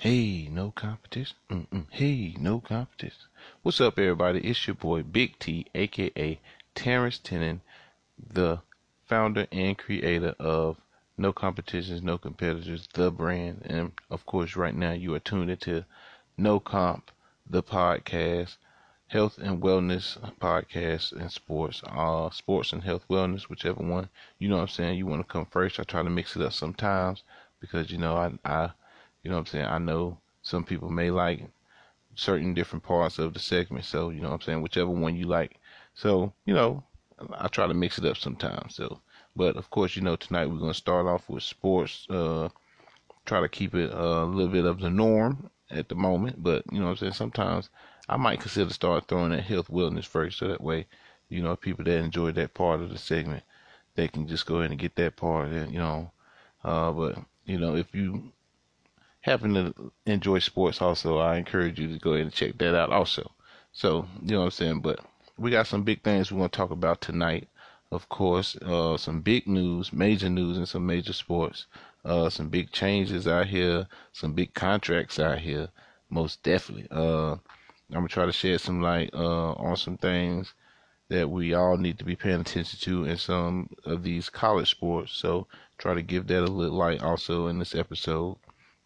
Hey, no competition. Mm-mm. Hey, no competition. What's up, everybody? It's your boy Big T, aka Terrence Tennant, the founder and creator of No Competitions, No Competitors, the brand. And of course, right now you are tuned into No Comp, the podcast, health and wellness podcast, and sports. Uh, sports and health wellness, whichever one. You know what I'm saying? You want to come first. I try to mix it up sometimes because, you know, I, I, you know what I'm saying? I know some people may like certain different parts of the segment. So, you know what I'm saying? Whichever one you like. So, you know, I try to mix it up sometimes. So, but of course, you know, tonight we're going to start off with sports. Uh, try to keep it a little bit of the norm at the moment. But, you know I'm saying? Sometimes I might consider start throwing that health wellness first. So that way, you know, people that enjoy that part of the segment, they can just go ahead and get that part. And, you know, uh, but, you know, if you happen to enjoy sports also, I encourage you to go ahead and check that out also. So, you know what I'm saying? But we got some big things we're going to talk about tonight. Of course, uh, some big news, major news in some major sports. Uh, some big changes out here, some big contracts out here, most definitely. Uh, I'm gonna try to shed some light uh, on some things that we all need to be paying attention to in some of these college sports. So try to give that a little light also in this episode.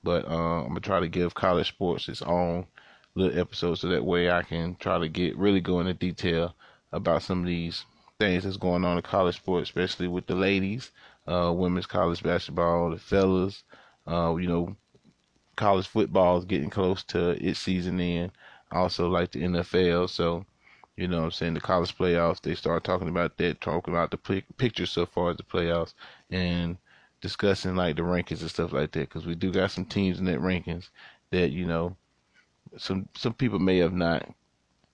But uh, I'm gonna try to give college sports its own little episode so that way I can try to get really go into detail about some of these things that's going on in college sports, especially with the ladies, uh, women's college basketball, the fellas, uh, you know, college football is getting close to its season end. Also like the NFL, so you know I'm saying the college playoffs, they start talking about that, talking about the picture so far as the playoffs, and discussing like the rankings and stuff like that because we do got some teams in that rankings that you know some some people may have not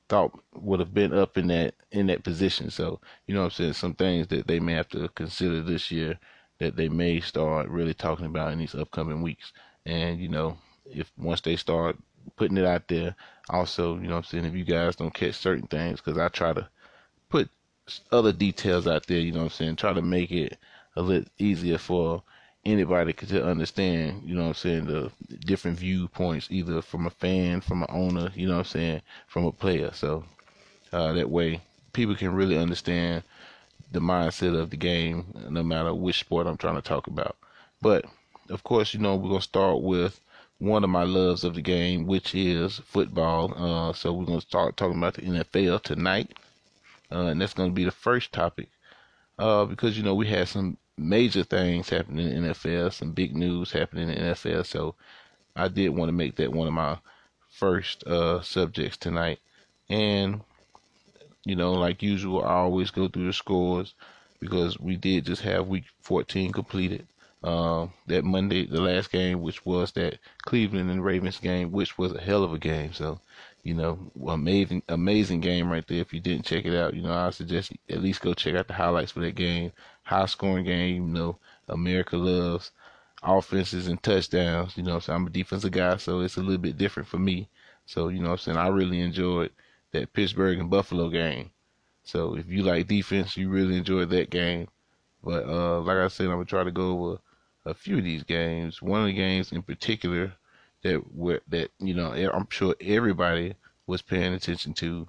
thought would have been up in that in that position. So you know I'm saying some things that they may have to consider this year that they may start really talking about in these upcoming weeks. And you know if once they start putting it out there, also you know I'm saying if you guys don't catch certain things because I try to put other details out there. You know I'm saying try to make it a little easier for anybody to understand, you know what I'm saying, the different viewpoints, either from a fan, from an owner, you know what I'm saying, from a player. So uh, that way people can really understand the mindset of the game, no matter which sport I'm trying to talk about. But of course, you know, we're going to start with one of my loves of the game, which is football. Uh, so we're going to start talking about the NFL tonight. Uh, and that's going to be the first topic. Uh, because, you know, we had some major things happening in NFL, some big news happening in NFL. So I did want to make that one of my first uh, subjects tonight. And, you know, like usual, I always go through the scores because we did just have week 14 completed. Uh, that Monday, the last game, which was that Cleveland and Ravens game, which was a hell of a game. So you know, amazing, amazing game right there. If you didn't check it out, you know, I suggest at least go check out the highlights for that game. High scoring game, you know, America loves offenses and touchdowns. You know, so I'm a defensive guy, so it's a little bit different for me. So, you know I'm saying? I really enjoyed that Pittsburgh and Buffalo game. So if you like defense, you really enjoyed that game. But uh, like I said, I'm gonna try to go over a few of these games. One of the games in particular that were that you know I'm sure everybody was paying attention to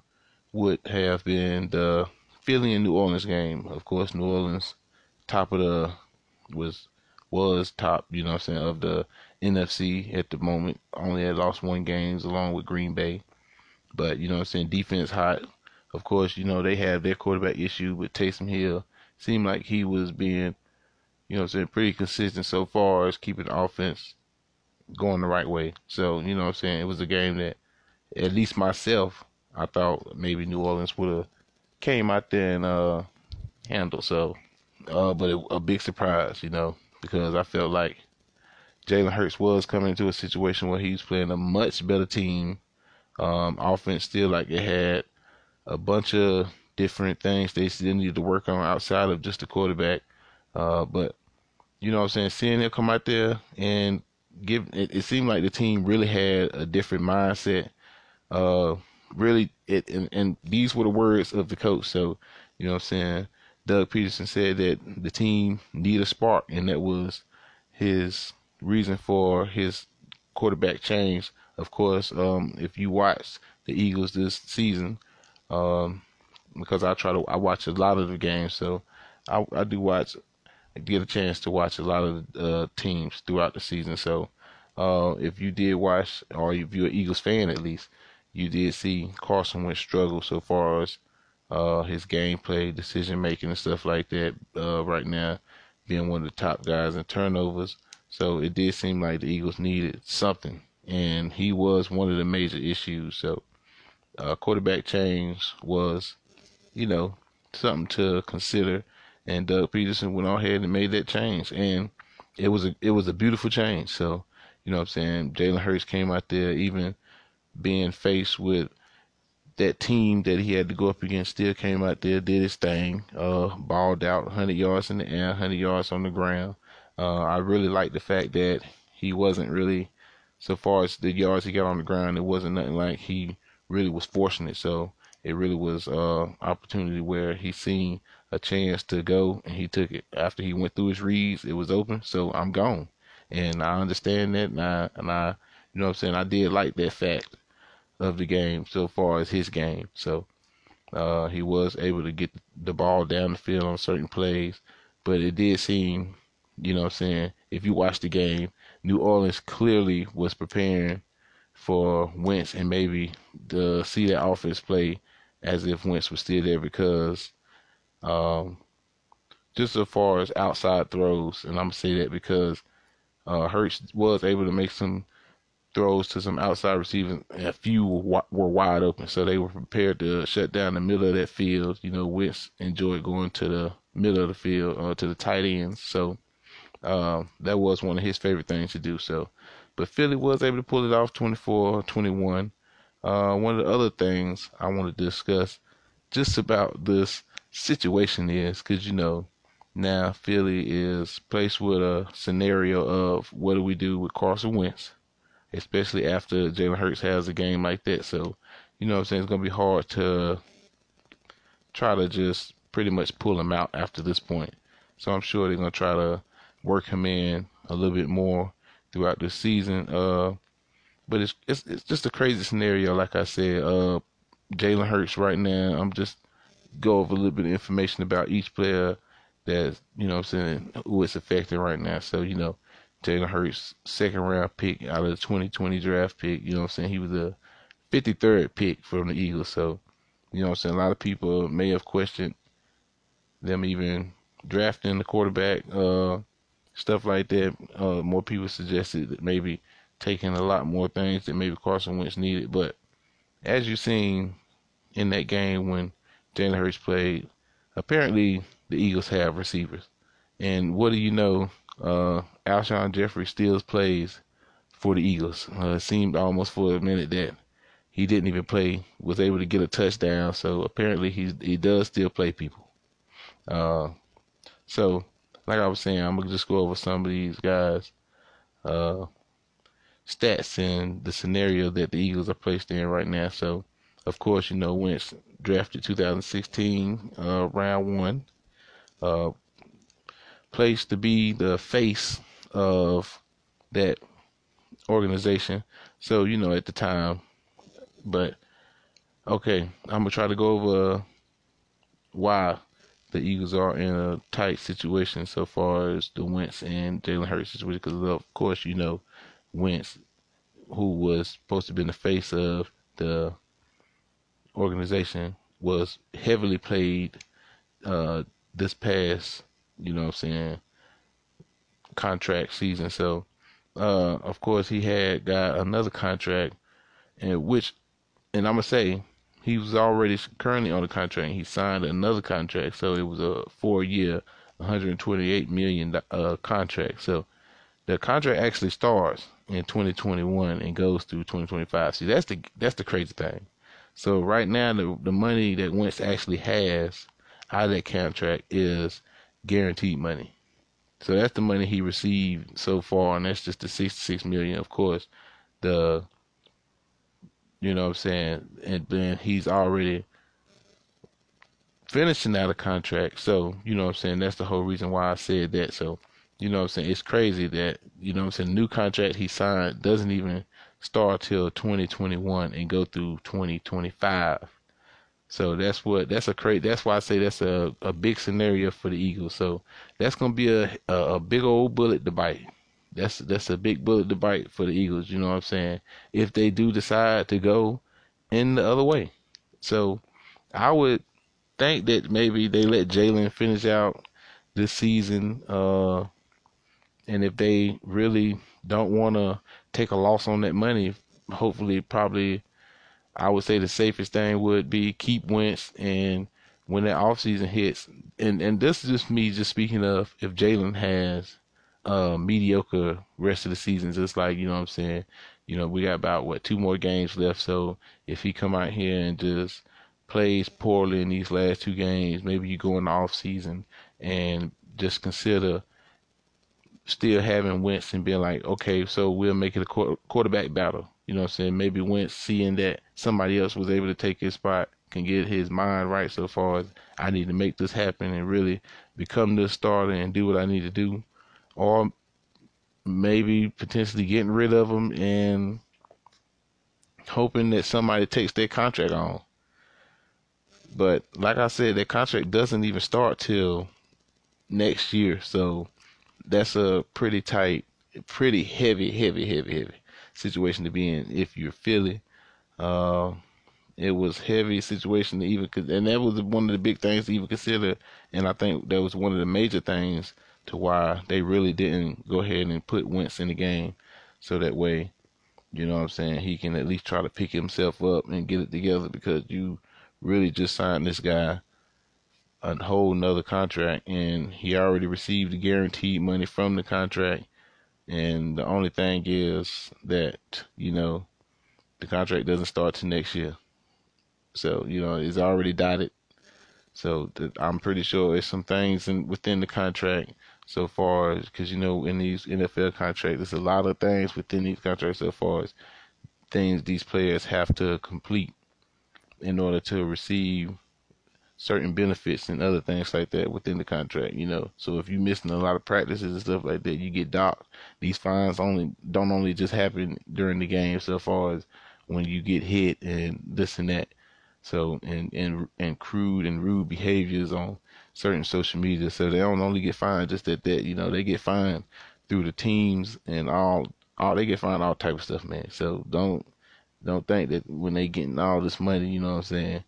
would have been the Philly and New Orleans game. Of course, New Orleans top of the was was top, you know I'm saying, of the NFC at the moment. Only had lost one games along with Green Bay. But, you know I'm saying, defense hot. Of course, you know, they have their quarterback issue with Taysom Hill. Seemed like he was being, you know I'm saying, pretty consistent so far as keeping the offense going the right way. So, you know what I'm saying? It was a game that, at least myself, I thought maybe New Orleans would have came out there and uh, handled. So, uh, but it, a big surprise, you know, because I felt like Jalen Hurts was coming into a situation where he's playing a much better team. Um, offense still like it had a bunch of different things they still needed to work on outside of just the quarterback. Uh, but you know what I'm saying, seeing him come out there and give it, it seemed like the team really had a different mindset. Uh, really, it and, and these were the words of the coach. So, you know what I'm saying? Doug Pederson said that the team need a spark, and that was his reason for his quarterback change. Of course, um, if you watch the Eagles this season, um, because I try to I watch a lot of the games, so I, I do watch get a chance to watch a lot of uh, teams throughout the season. So uh, if you did watch, or if you're an Eagles fan at least, you did see Carson Wentz struggle so far as uh, his gameplay, decision making, and stuff like that. Uh, right now, being one of the top guys in turnovers, so it did seem like the Eagles needed something, and he was one of the major issues. So uh, quarterback change was, you know, something to consider. And Doug Pederson went on ahead and made that change, and it was a it was a beautiful change. So you know what I'm saying? Jalen Hurts came out there, even being faced with that team that he had to go up against, still came out there, did his thing, uh, balled out 100 yards in the air, 100 yards on the ground. Uh, I really like the fact that he wasn't really, so far as the yards he got on the ground, it wasn't nothing like he really was forcing it. So it really was uh opportunity where he seen a chance to go and he took it. After he went through his reads, it was open, so I'm gone. And I understand that and I and I you know what I'm saying, I did like that fact of the game so far as his game. So uh he was able to get the ball down the field on certain plays. But it did seem, you know what I'm saying, if you watch the game, New Orleans clearly was preparing for Wentz and maybe to see that offense play as if Wentz was still there because um, just as far as outside throws, and I'm gonna say that because uh, Hurts was able to make some throws to some outside receivers, and a few were wide open, so they were prepared to shut down the middle of that field. You know, Wentz enjoyed going to the middle of the field, uh, to the tight ends, so uh, that was one of his favorite things to do. So but Philly was able to pull it off 24 21. Uh, one of the other things I want to discuss just about this situation is because, you know, now Philly is placed with a scenario of what do we do with Carson Wentz, especially after Jalen Hurts has a game like that. So, you know what I'm saying? It's going to be hard to try to just pretty much pull him out after this point. So I'm sure they're going to try to work him in a little bit more throughout the season. Uh, but it's it's it's just a crazy scenario. Like I said, uh, Jalen Hurts right now. I'm just go over a little bit of information about each player that you know I'm saying who it's affecting right now. So you know, Jalen Hurts second round pick out of the 2020 draft pick. You know what I'm saying he was a 53rd pick from the Eagles. So you know what I'm saying a lot of people may have questioned them even drafting the quarterback. Uh, stuff like that. Uh, more people suggested that maybe taking a lot more things that maybe Carson Wentz needed. But as you've seen in that game when Jalen Hurts played, apparently the Eagles have receivers. And what do you know? Uh, Alshon Jeffery still plays for the Eagles. Uh, it seemed almost for a minute that he didn't even play, was able to get a touchdown. So apparently he he does still play people. Uh, so like I was saying, I'm gonna just go over some of these guys' uh, stats and the scenario that the Eagles are placed in right now. So, of course, you know Wentz drafted 2016 uh, round one, placed to be the face of that organization. So you know at the time, but okay, I'm gonna try to go over why the Eagles are in a tight situation so far as the Wentz and Jalen Hurts situation. Because of course, you know, Wentz, who was supposed to be in the face of the organization, was heavily played uh, this past, you know, what I'm saying, contract season. So, uh, of course, he had got another contract, and which, and I'm gonna say he was already currently on a contract. He signed another contract, so it was a four-year, 128 million uh, contract. So the contract actually starts in 2021 and goes through 2025. See, that's the that's the crazy thing. So right now, the the money that Wentz actually has out of that contract is guaranteed money. So that's the money he received so far, and that's just the 66 million. Of course, the you know what I'm saying? And then he's already finishing out a contract. So, you know what I'm saying? That's the whole reason why I said that. So you know what I'm saying, it's crazy that, you know what I'm saying, new contract he signed doesn't even start till 2021 and go through 2025. So that's what that's a great that's why I say that's a, a big scenario for the Eagles. So that's gonna be a, a, a big old bullet to bite. That's that's a big bullet to bite for the Eagles, you know what I'm saying? If they do decide to go in the other way. So I would think that maybe they let Jalen finish out this season, uh, and if they really don't want to take a loss on that money, hopefully, probably, I would say the safest thing would be keep Wentz, and when that offseason hits, and and this is just me just speaking of if Jalen has a mediocre rest of the season, just like you know what I'm saying, you know we got about what two more games left, so if he come out here and just plays poorly in these last two games, maybe you go in the off season and just consider still having Wentz and being like, okay, so we'll make it a quarterback battle. You know what I'm saying? Maybe Wentz seeing that somebody else was able to take his spot can get his mind right so far as I need to make this happen and really become the starter and do what I need to do. Or maybe potentially getting rid of him and hoping that somebody takes their contract on. But like I said, that contract doesn't even start till next year. So that's a pretty tight, pretty heavy, heavy, heavy, heavy situation to be in if you're Philly. Uh, it was heavy situation to even, and that was one of the big things to even consider. And I think that was one of the major things to why they really didn't go ahead and put Wentz in the game, so that way, you know what I'm saying, he can at least try to pick himself up and get it together because you really just signed this guy a whole nother contract and he already received the guaranteed money from the contract and the only thing is that you know the contract doesn't start till next year. So you know it's already dotted. So i'm pretty sure there's some things in within the contract so far because you know in these nfl contracts there's a lot of things within these contracts so far as things these players have to complete in order to receive certain benefits and other things like that within the contract, you know. So if you're missing a lot of practices and stuff like that, you get docked. These fines only don't only just happen during the game so far as when you get hit and this and that. So and and and crude and rude behaviors on certain social media. So they don't only get fined just at that, you know, they get fined through the teams and all all they get fined all type of stuff, man. So don't don't think that when they getting all this money, you know what I'm saying,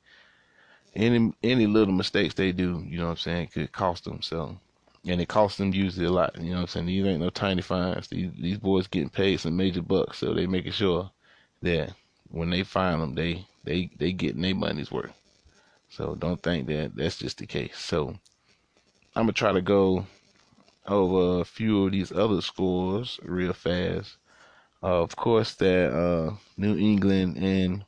any any little mistakes they do, you know what I'm saying, could cost them. So, and it costs them usually a lot. You know what I'm saying. These ain't no tiny fines. These these boys getting paid some major bucks, so they making sure that when they find them, they they they getting their money's worth. So don't think that that's just the case. So I'm gonna try to go over a few of these other scores real fast. Uh, of course, that uh, New England and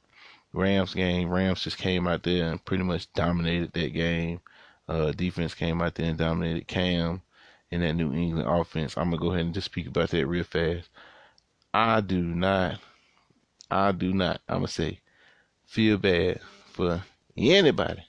Rams game, Rams just came out there and pretty much dominated that game. Uh, defense came out there and dominated Cam in that New England offense. I'm gonna go ahead and just speak about that real fast. I do not, I do not, I'm gonna say, feel bad for anybody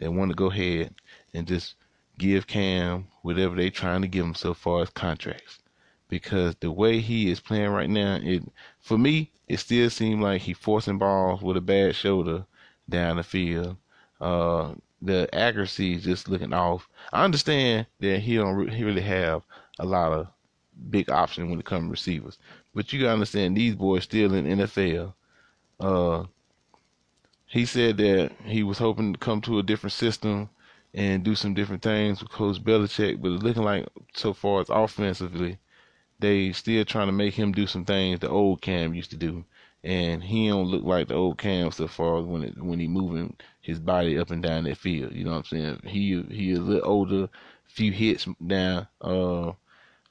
that want to go ahead and just give Cam whatever they trying to give him so far as contracts because the way he is playing right now, it for me, it still seemed like he forcing balls with a bad shoulder down the field. Uh, the accuracy is just looking off. I understand that he don't he really have a lot of big options when it comes to receivers, but you gotta understand these boys still in NFL. Uh, he said that he was hoping to come to a different system and do some different things with Coach Belichick, but it's looking like so far as offensively, they still trying to make him do some things the old Cam used to do, and he don't look like the old Cam so far when it, when he moving his body up and down that field. You know what I'm saying? He he is a little older, few hits now, uh,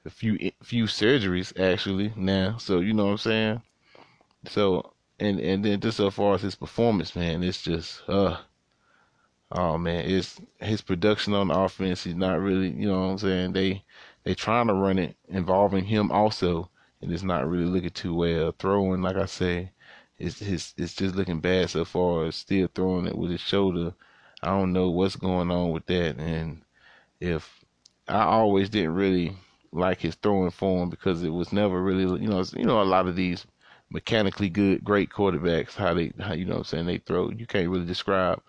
a few few surgeries actually now. So you know what I'm saying? So and and then just so far as his performance, man, it's just uh. Oh man, it's his production on the offense. He's not really, you know what I'm saying. They they trying to run it involving him also, and it's not really looking too well. Throwing, like I say, it's it's it's just looking bad so far. Still throwing it with his shoulder. I don't know what's going on with that, and if I always didn't really like his throwing form because it was never really, you know, you know, a lot of these mechanically good, great quarterbacks, how they, how, you know what I'm saying, they throw. You can't really describe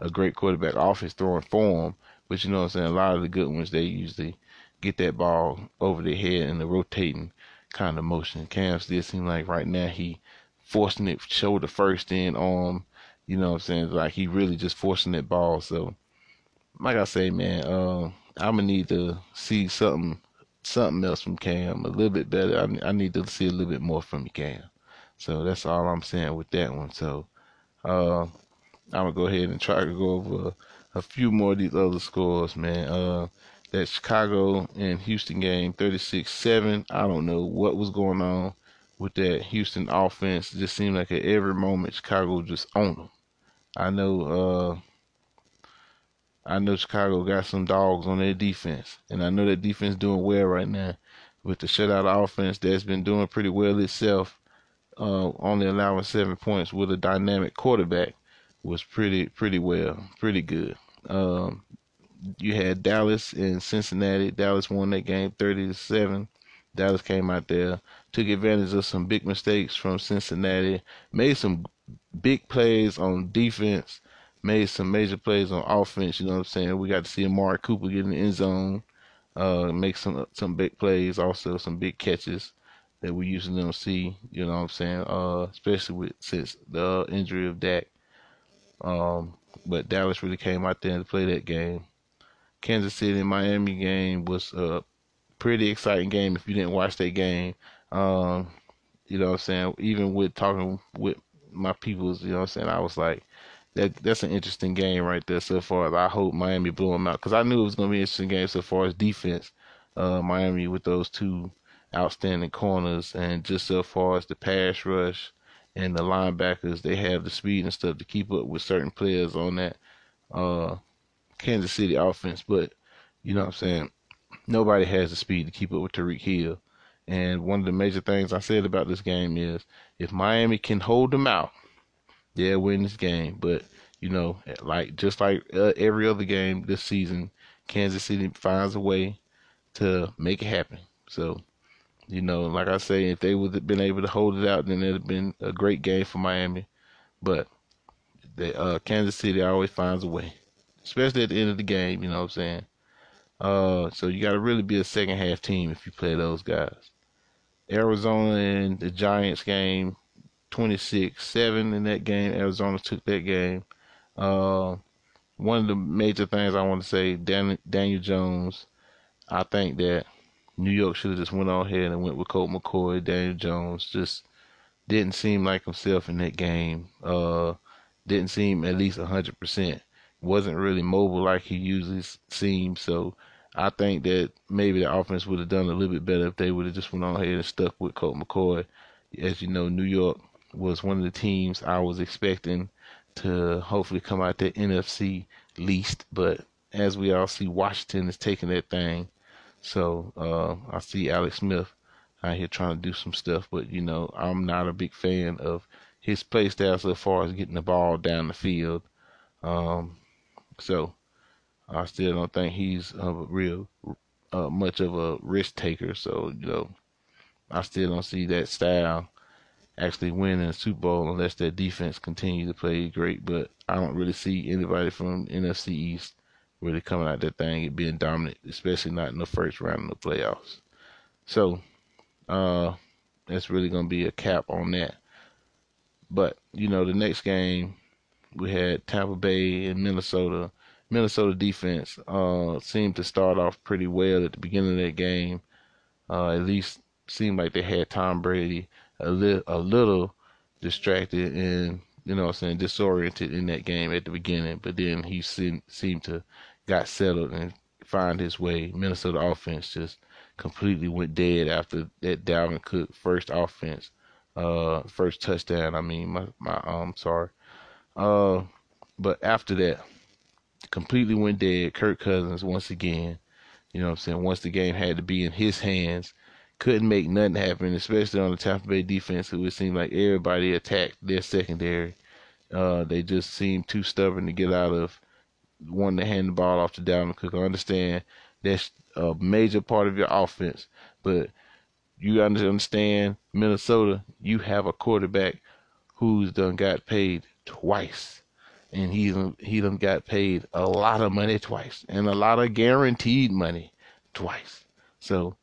a great quarterback off his throwing form, but you know what I'm saying. A lot of the good ones, they usually get that ball over the head in the rotating kind of motion. Cam still seem like right now he forcing it shoulder first in arm. You know what I'm saying? Like he really just forcing that ball. So, like I say, man, uh, I'm gonna need to see something, something else from Cam a little bit better. I, I need to see a little bit more from Cam. So that's all I'm saying with that one. So, uh, I'm gonna go ahead and try to go over a, a few more of these other scores, man. Uh, that Chicago and Houston game, 36-7. I don't know what was going on with that Houston offense. It just seemed like at every moment Chicago just owned them. I know uh, I know Chicago got some dogs on their defense, and I know that defense doing well right now with the shutout offense that's been doing pretty well itself. Uh, only allowing seven points with a dynamic quarterback was pretty pretty well, pretty good. Um, you had Dallas and Cincinnati. Dallas won that game thirty to seven. Dallas came out there, took advantage of some big mistakes from Cincinnati, made some big plays on defense, made some major plays on offense. You know what I'm saying? We got to see Amari Cooper get in the end zone, uh, make some some big plays, also some big catches that we usually don't see. You know what I'm saying? Uh, especially with since the injury of Dak. Um, but Dallas really came out there to play that game. Kansas City Miami game was a pretty exciting game if you didn't watch that game. Um, you know what I'm saying? Even with talking with my peoples, you know what I'm saying? I was like, that that's an interesting game right there so far. I hope Miami blew them out because I knew it was going to be an interesting game so far as defense. Uh, Miami with those two outstanding corners and just so far as the pass rush and the linebackers, they have the speed and stuff to keep up with certain players on that. Uh, Kansas City offense, but you know what I'm saying? Nobody has the speed to keep up with Tyreek Hill. And one of the major things I said about this game is if Miami can hold them out, they'll win this game. But, you know, like just like uh, every other game this season, Kansas City finds a way to make it happen. So, you know, like I say, if they would have been able to hold it out, then it'd have been a great game for Miami. But the uh, Kansas City always finds a way especially at the end of the game. You know what I'm saying? Uh, so you got to really be a second half team if you play those guys. Arizona and the Giants game, 26-7 in that game. Arizona took that game. Uh, one of the major things I want to say, Dan, Daniel Jones. I think that New York should have just went on ahead and went with Colt McCoy. Daniel Jones just didn't seem like himself in that game. Uh, didn't seem at least hundred percent wasn't really mobile like he usually seems. So I think that maybe the offense would have done a little bit better if they would have just went on ahead and stuck with Colt McCoy. As you know, New York was one of the teams I was expecting to hopefully come out the NFC least, but as we all see, Washington is taking that thing. So uh, I see Alex Smith out here trying to do some stuff, but you know I'm not a big fan of his play style so far as getting the ball down the field. Um, so I still don't think he's a real uh, much of a risk taker. So you know, I still don't see that style actually winning a Super Bowl unless their defense continue to play great. But I don't really see anybody from NFC East really coming out that thing and being dominant, especially not in the first round of the playoffs. So uh, that's really going to be a cap on that. But you know, the next game we had Tampa Bay and Minnesota. Minnesota defense uh, seemed to start off pretty well at the beginning of that game. Uh, at least seemed like they had Tom Brady a little a little distracted and you know I'm saying disoriented in that game at the beginning, but then he seemed seemed to got settled and find his way. Minnesota offense just completely went dead after that Dalvin Cook first offense, uh, first touchdown. I mean, my my um sorry, uh, but after that, completely went dead. Kirk Cousins once again. You know what I'm saying? Once the game had to be in his hands, couldn't make nothing happen, especially on the Tampa Bay defense, who it seemed like everybody attacked their secondary. Uh, they just seemed too stubborn to get out of wanting to hand the ball off to Dalvin Cook. I understand that's a major part of your offense. But you understand Minnesota, you have a quarterback who's done got paid twice. And he he done got paid a lot of money twice and a lot of guaranteed money twice. So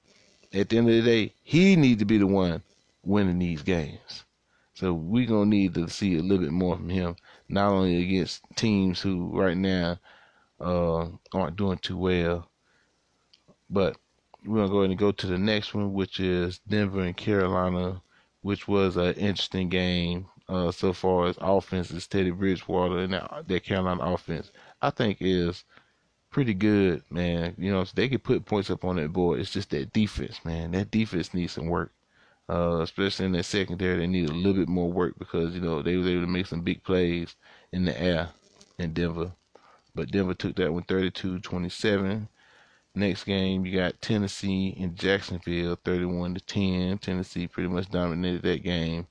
at the end of the day, he needs to be the one winning these games. So we're gonna need to see a little bit more from him, not only against teams who right now uh, aren't doing too well, but we're gonna go ahead and go to the next one, which is Denver and Carolina, which was an interesting game uh, so far as offense is Teddy Bridgewater and that, that Carolina offense. I think is pretty good, man. You know, so they could put points up on that board. It's just that defense, man. That defense needs some work. Uh, especially in that secondary, they need a little bit more work because you know they was able to make some big plays in the air in Denver, but Denver took that one 32-27. Next game, you got Tennessee in Jacksonville, 31 to 10. Tennessee pretty much dominated that game.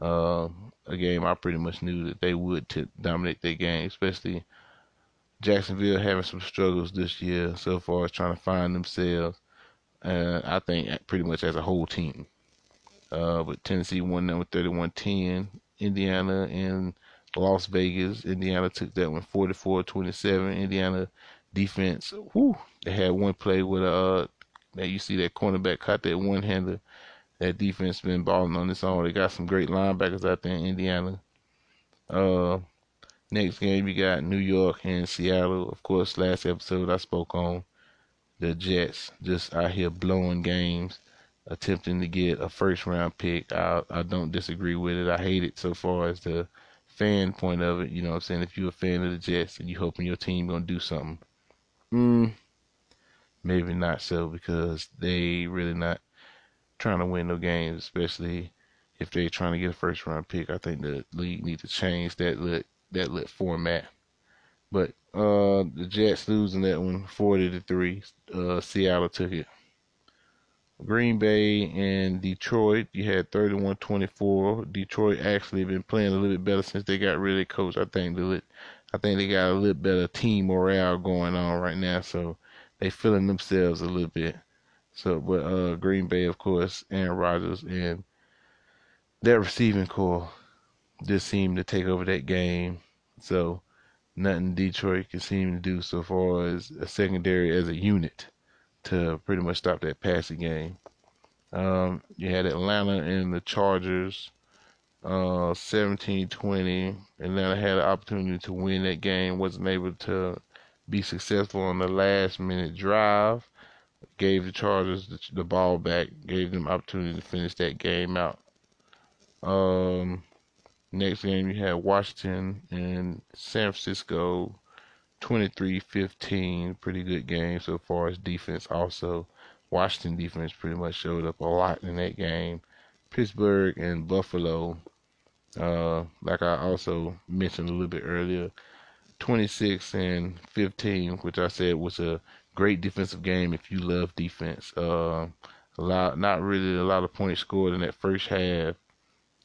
Uh, a game I pretty much knew that they would t- dominate that game, especially Jacksonville having some struggles this year so far as trying to find themselves. Uh, I think pretty much as a whole team. Uh, but Tennessee won that with 31-10. Indiana and Las Vegas. Indiana took that one 44-27. Indiana defense, whoo, they had one play with a uh, that you see that cornerback caught that one hander. That defense been balling on its own. They got some great linebackers out there in Indiana. Uh, next game you got New York and Seattle. Of course, last episode I spoke on the Jets just out here blowing games, attempting to get a first round pick. I I don't disagree with it. I hate it so far as the fan point of it. You know what I'm saying? If you're a fan of the Jets and you hoping your team gonna do something Mm, maybe not so because they really not trying to win no games, especially if they're trying to get a first round pick. I think the league needs to change that lit that lit format. But uh, the Jets losing that one, forty to three. Uh, Seattle took it. Green Bay and Detroit, you had 31-24. Detroit actually been playing a little bit better since they got rid of coach. I think the I think they got a little better team morale going on right now, so they feeling themselves a little bit. So, but uh, Green Bay, of course, Aaron Rodgers and that receiving corps just seemed to take over that game. So, nothing Detroit can seem to do so far as a secondary as a unit to pretty much stop that passing game. Um, you had Atlanta and the Chargers uh, 17-20. Atlanta had an opportunity to win that game, wasn't able to be successful on the last minute drive. Gave the Chargers the, the ball back, gave them opportunity to finish that game out. Um, next game you had Washington and San Francisco, 23-15. Pretty good game so far as defense. Also, Washington defense pretty much showed up a lot in that game. Pittsburgh and Buffalo uh, like I also mentioned a little bit earlier, 26 and 15, which I said was a great defensive game if you love defense. Uh, a lot, not really a lot of points scored in that first half.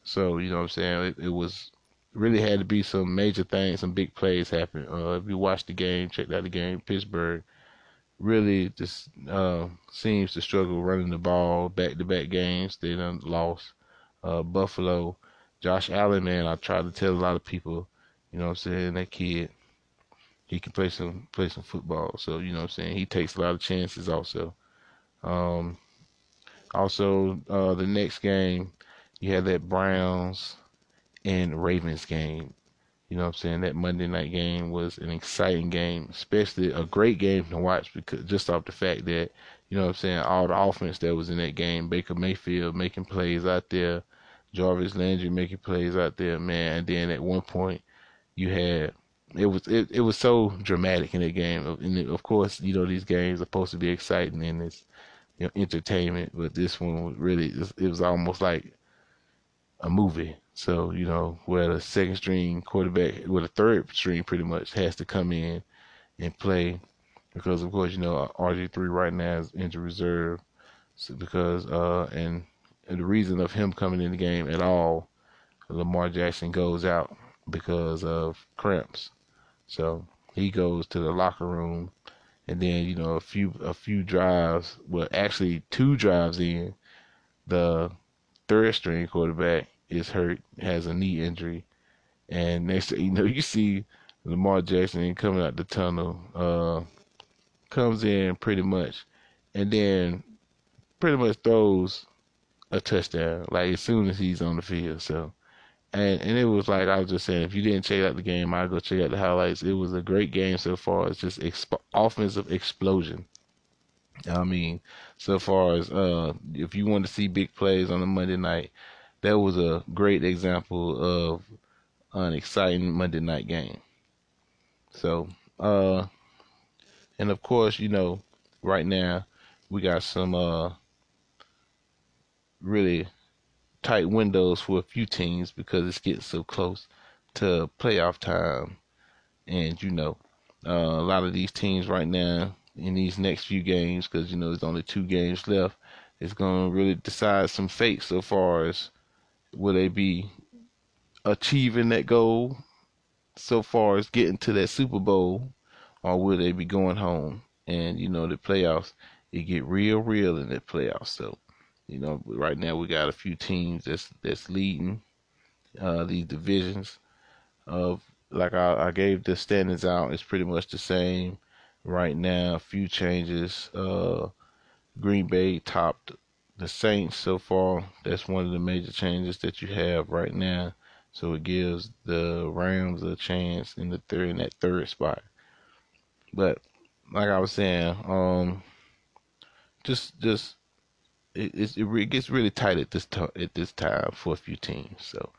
So you know what I'm saying. It, it was really had to be some major things, some big plays happen. Uh, if you watched the game, checked out the game, Pittsburgh really just uh, seems to struggle running the ball back to back games. They done lost. Uh, Buffalo Josh Allen, man, I tried to tell a lot of people, you know what I'm saying, that kid, he can play some play some football. So, you know what I'm saying, he takes a lot of chances also. Um also uh the next game you had that Browns and Ravens game. You know what I'm saying? That Monday night game was an exciting game, especially a great game to watch because just off the fact that, you know what I'm saying, all the offense that was in that game, Baker Mayfield making plays out there, Jarvis Landry making plays out there, man. And then at one point, you had it was it, it was so dramatic in the game. And of course, you know these games are supposed to be exciting and it's you know entertainment, but this one was really it was almost like a movie. So you know where the second string quarterback, where the third string pretty much has to come in and play because of course you know RG three right now is injured reserve. So because uh and the reason of him coming in the game at all, Lamar Jackson goes out because of cramps. So he goes to the locker room and then you know a few a few drives, well actually two drives in, the third string quarterback is hurt, has a knee injury, and next you know you see Lamar Jackson coming out the tunnel, uh, comes in pretty much, and then pretty much throws a touchdown like as soon as he's on the field. So and and it was like I was just saying, if you didn't check out the game, I'd go check out the highlights. It was a great game so far. It's just exp- offensive explosion. I mean, so far as uh, if you want to see big plays on a Monday night, that was a great example of an exciting Monday night game. So, uh, and of course, you know, right now we got some uh really tight windows for a few teams because it's getting so close to playoff time. And, you know, uh, a lot of these teams right now in these next few games, because, you know, there's only two games left, it's going to really decide some fate so far as will they be achieving that goal so far as getting to that Super Bowl or will they be going home? And, you know, the playoffs, it get real, real in the playoffs. So, you know, right now we got a few teams that's that's leading uh, these divisions. Of like I, I gave the standings out, it's pretty much the same right now. A few changes. Uh, Green Bay topped the Saints so far. That's one of the major changes that you have right now. So it gives the Rams a chance in the third in that third spot. But like I was saying, um, just just it, it, it gets really tight at this t- at this time for a few teams. So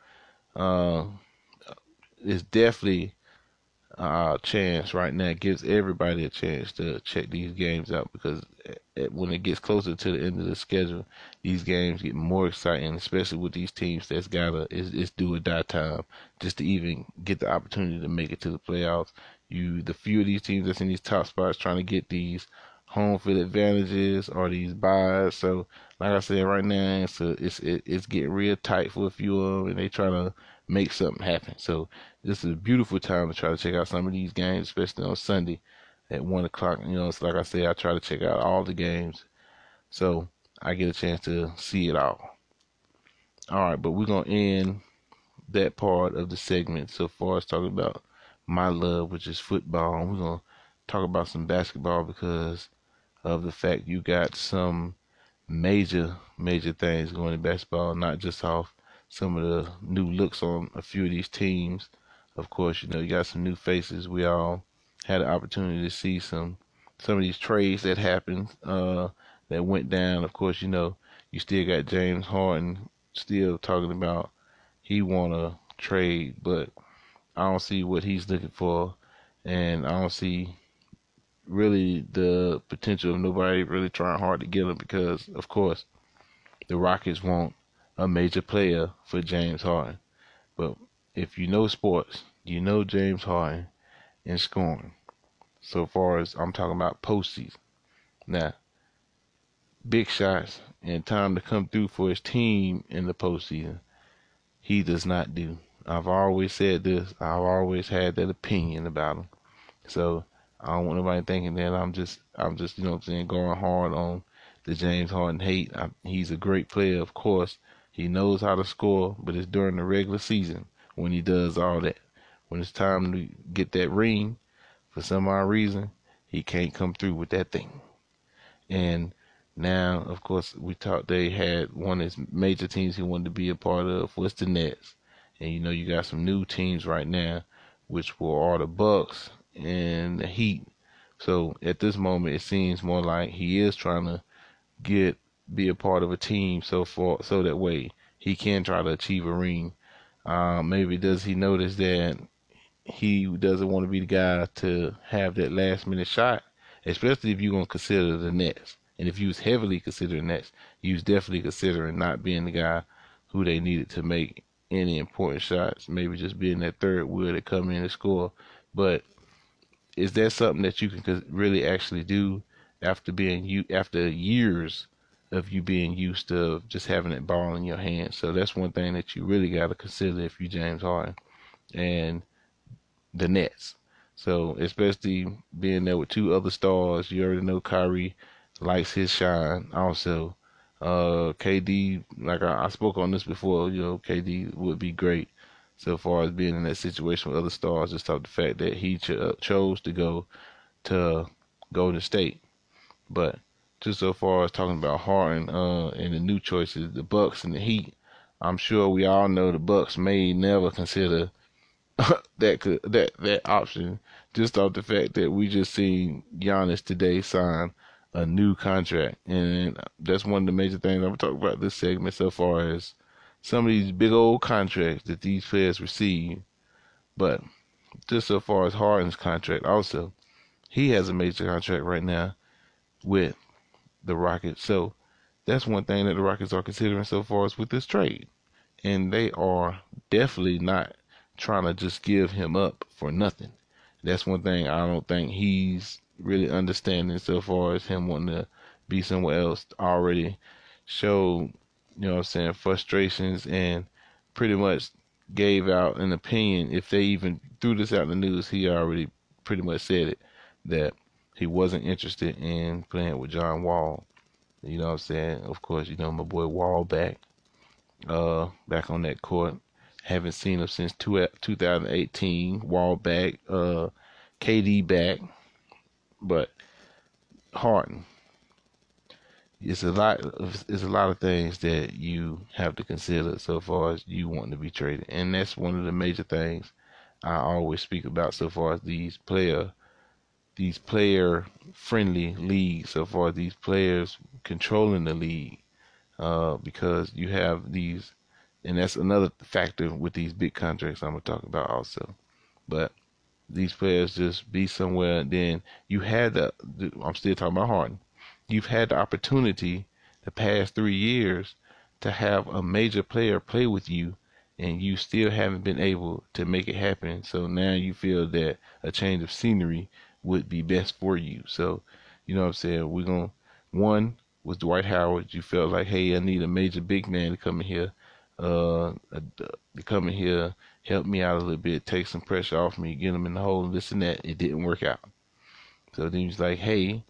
uh, it's definitely a chance right now. It gives everybody a chance to check these games out because it, when it gets closer to the end of the schedule, these games get more exciting, especially with these teams that's gotta it's, it's do or die time just to even get the opportunity to make it to the playoffs. You the few of these teams that's in these top spots trying to get these home field advantages or these byes. So, like I said, right now it's a, it's it, it's getting real tight for a few of them, and they trying to make something happen. So, this is a beautiful time to try to check out some of these games, especially on Sunday at one o'clock. You know, it's like I said, I try to check out all the games, so I get a chance to see it all. All right, but we're gonna end that part of the segment so far as talking about my love, which is football. We're gonna talk about some basketball because of the fact you got some major, major things going in basketball, not just off some of the new looks on a few of these teams. Of course, you know, you got some new faces. We all had an opportunity to see some some of these trades that happened, uh, that went down. Of course, you know, you still got James Harden still talking about he wanna trade, but I don't see what he's looking for and I don't see really the potential of nobody really trying hard to get him because, of course, the Rockets want a major player for James Harden. But if you know sports, you know James Harden in scoring. So far as I'm talking about postseason. Now, big shots and time to come through for his team in the postseason, he does not do. I've always said this. I've always had that opinion about him. So I don't want nobody thinking that I'm just I'm just you know I'm saying going hard on the James Harden hate. I, he's a great player, of course. He knows how to score, but it's during the regular season when he does all that. When it's time to get that ring, for some odd reason, he can't come through with that thing. And now, of course, we talked. They had one of his major teams he wanted to be a part of was the Nets, and you know you got some new teams right now, which were all the Bucks and the Heat. So at this moment, it seems more like he is trying to get be a part of a team so far, so that way he can try to achieve a ring. Uh, maybe does he notice that he doesn't want to be the guy to have that last minute shot, especially if you're gonna consider the Nets. And if you was heavily considering Nets, you was definitely considering not being the guy who they needed to make any important shots. Maybe just being that third wheel to come in and score. But is that something that you can really actually do after being you after years of you being used to just having that ball in your hand? So that's one thing that you really got to consider if you James Harden and the Nets. So especially being there with two other stars, you already know Kyrie likes his shine. Also, uh, KD, like I, I spoke on this before, you know, KD would be great so far as being in that situation with other stars. Just off the fact that he cho- chose to go to Golden State, but just so far as talking about Harden uh, and the new choices, the Bucks and the Heat. I'm sure we all know the Bucks may never consider that could that that option just off the fact that we just seen Giannis today sign a new contract, and that's one of the major things I'm talking about this segment so far as some of these big old contracts that these players receive. But just so far as Harden's contract, also he has a major contract right now with the Rockets. So that's one thing that the Rockets are considering so far as with this trade. And they are definitely not trying to just give him up for nothing. That's one thing I don't think he's really understanding so far as him wanting to be somewhere else already showed, you know what I'm saying, frustrations and pretty much gave out an opinion. If they even threw this out in the news, he already pretty much said it that he wasn't interested in playing with John Wall. You know what I'm saying? Of course, you know my boy Wall back, uh, back on that court. Haven't seen him since two, 2018. Wall back, uh, KD back, but Harden. It's a lot. It's a lot of things that you have to consider so far as you want to be traded, and that's one of the major things I always speak about so far as these player these player friendly leagues so far as these players controlling the league uh, because you have these and that's another factor with these big contracts I'm gonna talk about also but these players just be somewhere and then you had the I'm still talking about Harden you've had the opportunity the past three years to have a major player play with you and you still haven't been able to make it happen so now you feel that a change of scenery would be best for you. So, you know what I'm saying? We're going to, one was Dwight Howard. You felt like, hey, I need a major big man to come in here, uh, to come in here, help me out a little bit, take some pressure off me, get him in the hole, and this and that. It didn't work out. So then he's like, hey,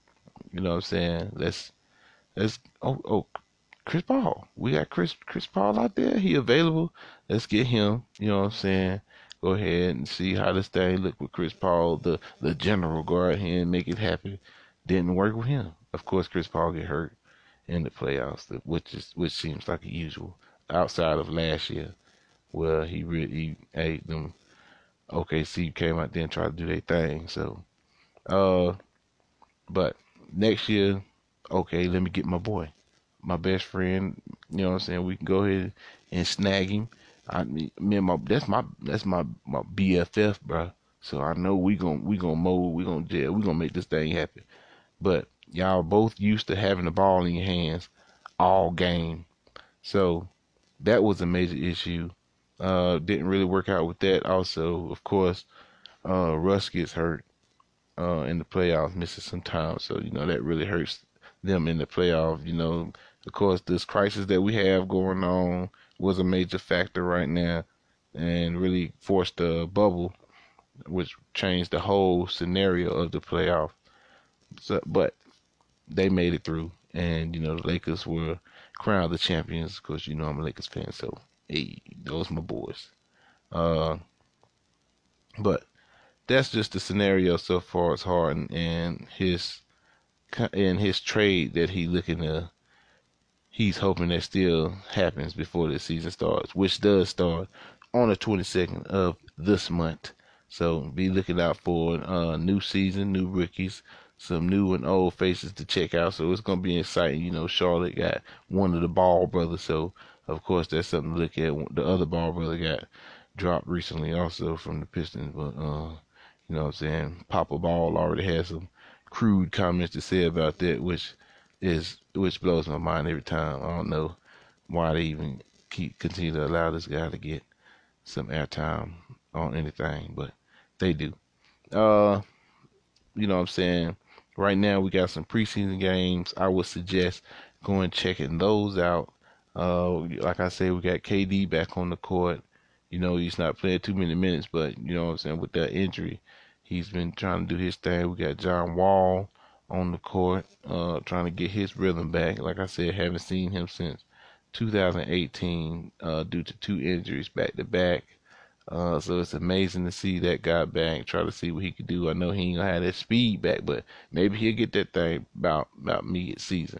you know what I'm saying? Let's, let's, oh, oh, Chris Paul. We got Chris Chris Paul out there. He available. Let's get him. You know what I'm saying? go ahead and see how this thing look with Chris Paul, the the general. Out here and make it happen. Didn't work with him. Of course, Chris Paul get hurt in the playoffs, which is which seems like usual. Outside of last year, where he really ate them. OKC came out there and tried to do their thing. So, uh, but next year, okay, let me get my boy, my best friend. You know what I'm saying? We can go ahead and snag him I me and my that's my that's my my BFF, bro. So I know we gonna we gonna mold, we gonna jail, we gonna make this thing happen. But y'all both used to having the ball in your hands all game, so that was a major issue. Uh, didn't really work out with that. Also, of course, uh, Russ gets hurt uh, in the playoffs, misses some time, so you know that really hurts them in the playoffs. You know, of course, this crisis that we have going on was a major factor right now and really forced the bubble, which changed the whole scenario of the playoff. So, but they made it through, and you know the Lakers were crowned the champions because you know I'm a Lakers fan, so hey, those my boys. Uh, but that's just the scenario so far as Harden and his and his trade that he looking to he's hoping that still happens before the season starts, which does start on the 22nd of this month. So be looking out for a uh, new season, new rookies, some new and old faces to check out. So it's gonna be exciting. You know, Charlotte got one of the Ball brothers, so of course that's something to look at. The other Ball brother got dropped recently, also from the Pistons, but uh, you know what I'm saying. Papa Ball already has some crude comments to say about that, which is which blows my mind every time. I don't know why they even keep continue to allow this guy to get some airtime on anything, but they do. Uh, you know what I'm saying? Right now we got some preseason games. I would suggest going checking those out. Uh, like I say, we got KD back on the court. You know, he's not playing too many minutes, but you know what I'm saying with that injury, He's been trying to do his thing. We got John Wall on the court, uh, trying to get his rhythm back. Like I said, haven't seen him since 2018 uh, due to two injuries back to back. Uh, so it's amazing to see that guy back. Try to see what he could do. I know he ain't gonna have that speed back, but maybe he'll get that thing about about mid season.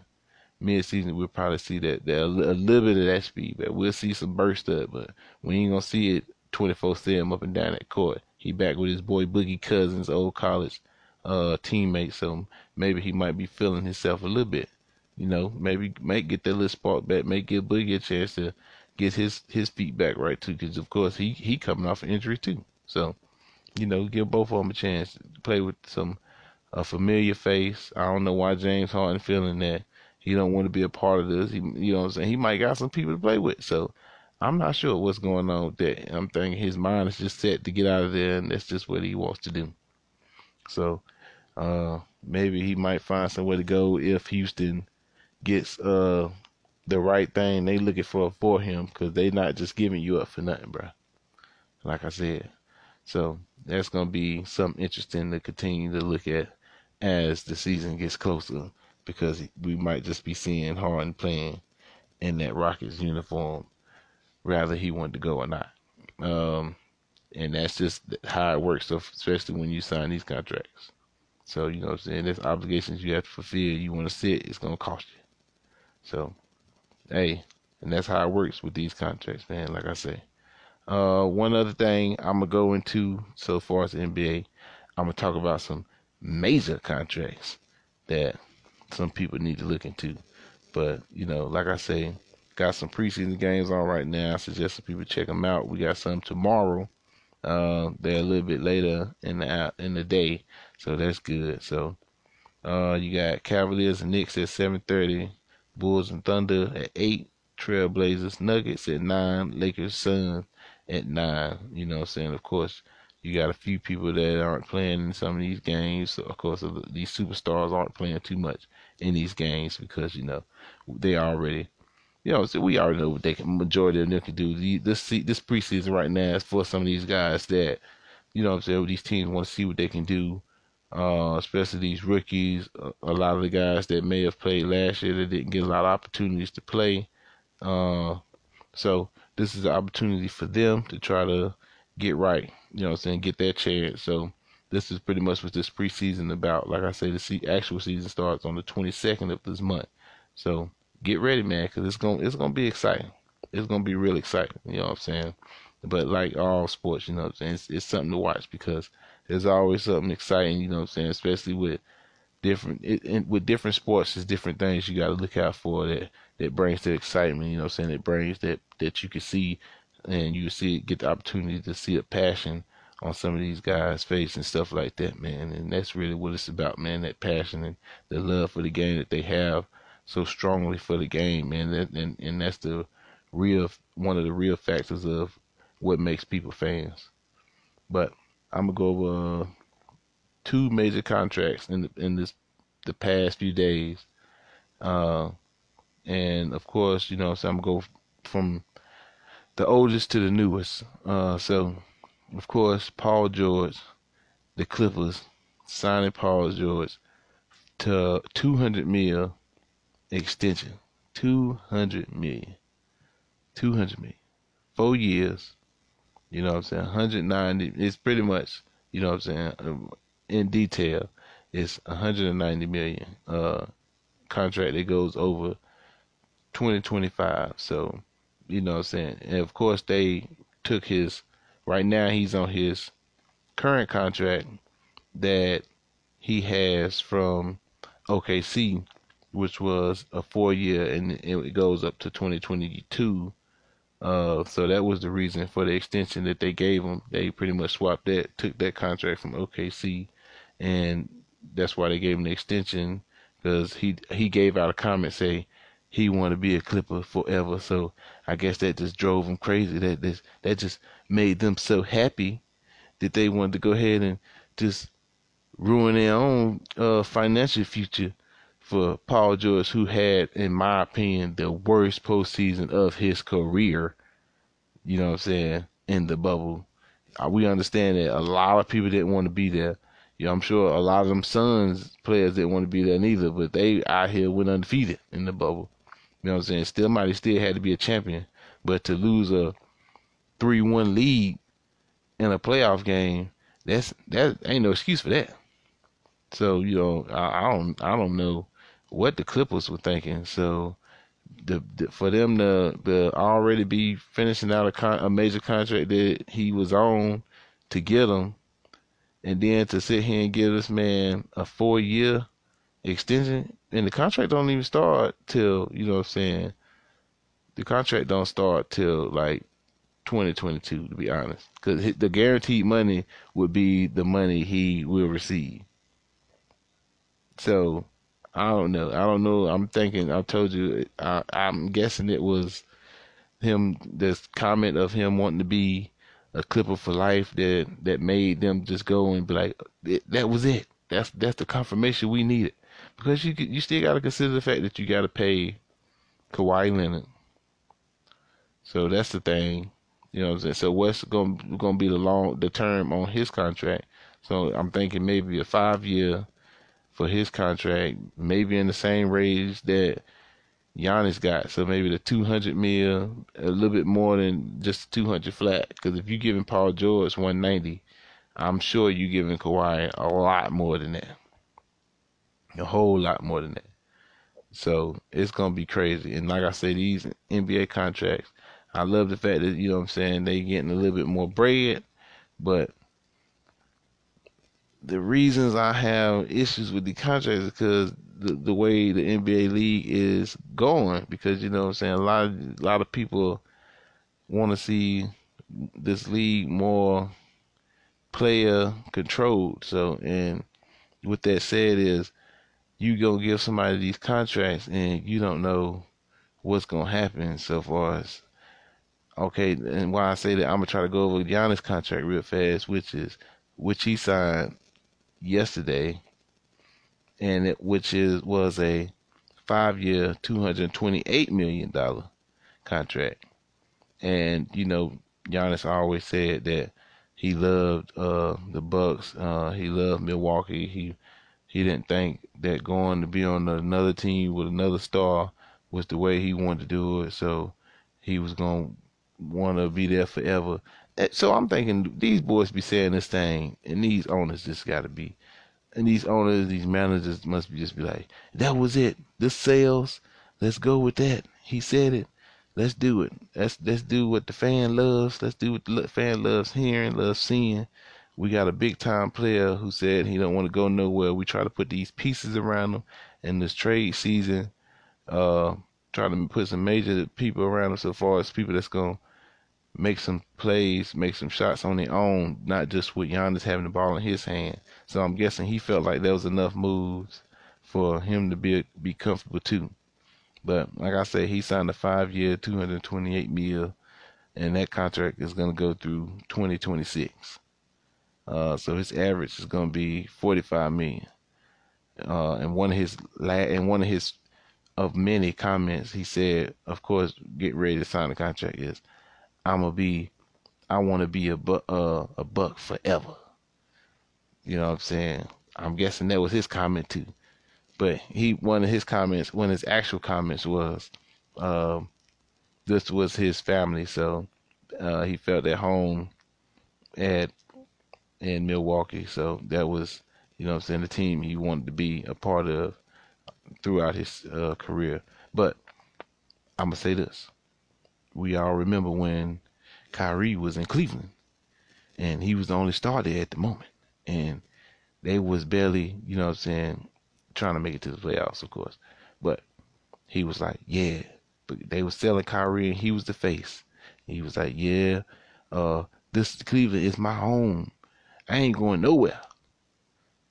Mid season, we'll probably see that, that a, little bit of that speed back. We'll see some burst up, but we ain't gonna see it 24 7 up and down that court. He back with his boy Boogie Cousins, old college uh, teammate, so maybe he might be feeling himself a little bit. You know, maybe might get that little spark back, may give Boogie a chance to get his his feet back right too, because of course he he coming off an injury too. So, you know, give both of them a chance to play with some a familiar face. I don't know why James Harden feeling that he don't want to be a part of this. He, you know what I'm saying? He might got some people to play with. So I'm not sure what's going on with that. I'm thinking his mind is just set to get out of there, and that's just what he wants to do. So uh, maybe he might find somewhere to go if Houston gets uh the right thing they looking for for him because they not just giving you up for nothing, bro. Like I said, so that's gonna be something interesting to continue to look at as the season gets closer because we might just be seeing Harden playing in that Rockets uniform, rather he wanted to go or not. Um, and that's just how it works, so especially when you sign these contracts. So you know what I'm saying. There's obligations you have to fulfill. You want to sit, it's gonna cost you. So, hey, and that's how it works with these contracts, man. Like I say. Uh, one other thing I'm gonna go into so far as NBA, I'm gonna talk about some major contracts that some people need to look into. But you know, like I say, got some preseason games on right now. I suggest some people check them out. We got some tomorrow. Uh, they're a little bit later in the in the day, so that's good. So uh, you got Cavaliers and Knicks at 7:30, Bulls and Thunder at eight, Trailblazers Nuggets at nine, Lakers Suns at nine. You know what I'm saying? Of course, you got a few people that aren't playing in some of these games. So of course, these superstars aren't playing too much in these games because you know they already you know, so we already know what they can. Majority of them can do. This this preseason right now is for some of these guys that, you know, I'm saying these teams want to see what they can do uh, especially these rookies. A, lot of the guys that may have played last year that didn't get a lot of opportunities to play. Uh, so this is an opportunity for them to try to get right. You know, what I'm saying get that chance. So this is pretty much what this preseason about. Like I say, the actual season starts on the 22nd of this month. So get ready, man, because it's gonna it's gonna be exciting. It's gonna be real exciting. You know what I'm saying? But like all sports, you know what I'm saying, it's, it's something to watch because there's always something exciting, you know what I'm saying, especially with different it, with different sports there's different things you got to look out for that that brings the excitement you know what I'm saying it brings that that you can see and you see get the opportunity to see a passion on some of these guys face and stuff like that man and that's really what it's about man that passion and the love for the game that they have so strongly for the game and and, and that's the real one of the real factors of what makes people fans. But I'm gonna go over uh, two major contracts in the, in this the past few days, uh, and of course, you know, so I'm gonna go from the oldest to the newest. Uh, so, of course, Paul George, the Clippers signing Paul George to 200 mil extension, 200 million, 200 million, four years, you know what I'm saying? 190. It's pretty much, you know what I'm saying, um, in detail, it's 190 million uh, contract that goes over 2025. So, you know what I'm saying? And of course, they took his, right now, he's on his current contract that he has from OKC, which was a four year and it goes up to 2022 uh, so that was the reason for the extension that they gave him. They pretty much swapped that, took that contract from OKC, and that's why they gave him the extension because he he gave out a comment say he wanted to be a Clipper forever. So I guess that just drove him crazy. That this, that just made them so happy that they wanted to go ahead and just ruin their own uh, financial future for Paul George, who had, in my opinion, the worst postseason of his career. You know what I'm saying? In the bubble. uh, we understand that a lot of people didn't want to be there. You know, I'm sure a lot of them Suns players didn't want to be there neither, but they out here went undefeated in the bubble. You know what I'm saying? Still might still had to be a champion, but to lose a three one lead in a playoff game, that's that ain't no excuse for that. So you know, I, I don't I don't know what the Clippers were thinking. So the, the, for them to, already be finishing out a, con, a major contract that he was on to get him, and then to sit here and give this man a four year extension, and the contract don't even start till you know what I'm saying. The contract don't start till like 2022, to be honest, because the guaranteed money would be the money he will receive. So I don't know. I don't know. I'm thinking. I told you. I, I'm guessing it was him. This comment of him wanting to be a Clipper for life that that made them just go and be like, that was it. That's that's the confirmation we needed. Because you you still got to consider the fact that you got to pay Kawhi Leonard. So that's the thing. You know what I'm saying? So what's gonna to be the long the term on his contract? So I'm thinking maybe a five year for his contract, maybe in the same range that Giannis got. So maybe the 200 mil, a little bit more than just 200 flat. Because if you're giving Paul George 190, I'm sure you're giving Kawhi a lot more than that. A whole lot more than that. So it's gonna be crazy. And like I said, these NBA contracts, I love the fact that you know what I'm saying they getting a little bit more bread, but the reasons I have issues with the contracts is because the the way the NBA league is going. Because you know what I'm saying a lot of a lot of people want to see this league more player controlled. So and with that said is you gonna give somebody these contracts and you don't know what's gonna happen so far as okay and why I say that I'm gonna try to go over Giannis contract real fast, which is which he signed yesterday, and it, which is was a five-year, two hundred twenty-eight million dollar contract. And you know, Giannis always said that he loved uh, the Bucks. Uh, he loved Milwaukee. He he didn't think that going to be on another team with another star was the way he wanted to do it. So he was gonna want to be there forever. So I'm thinking these boys be saying this thing, and these owners just got to be, and these owners, these managers must be just be like, that was it. This sales, let's go with that. He said it. Let's do it. Let's let's do what the fan loves. Let's do what the fan loves hearing, loves seeing. We got a big time player who said he don't want to go nowhere. We try to put these pieces around him in this trade season. Uh, trying to put some major people around him so far as people that's gonna make some plays, make some shots on their own, not just with Giannis having the ball in his hand. So I'm guessing he felt like there was enough moves for him to be be comfortable too. But like I said, he signed a five year, 228 mil, and that contract is going to go through 2026. Uh, so his average is going to be 45 million. Uh, and one of his la- and one of his of many comments, he said, of course, get ready to sign the contract is I'm gonna be, I want to be a buck, uh, a buck forever. You know what I'm saying? I'm guessing that was his comment too. But he, one of his comments, one of his actual comments was, uh, this was his family, so uh, he felt at home at in Milwaukee. So that was, you know, what I'm saying the team he wanted to be a part of throughout his uh, career. But I'm gonna say this: we all remember when Kyrie was in Cleveland and he was the only star there at the moment. And they was barely, you know what I'm saying, trying to make it to the playoffs, of course. But he was like, yeah. But they was selling Kyrie and he was the face. He was like, yeah, uh, this Cleveland is my home. I ain't going nowhere.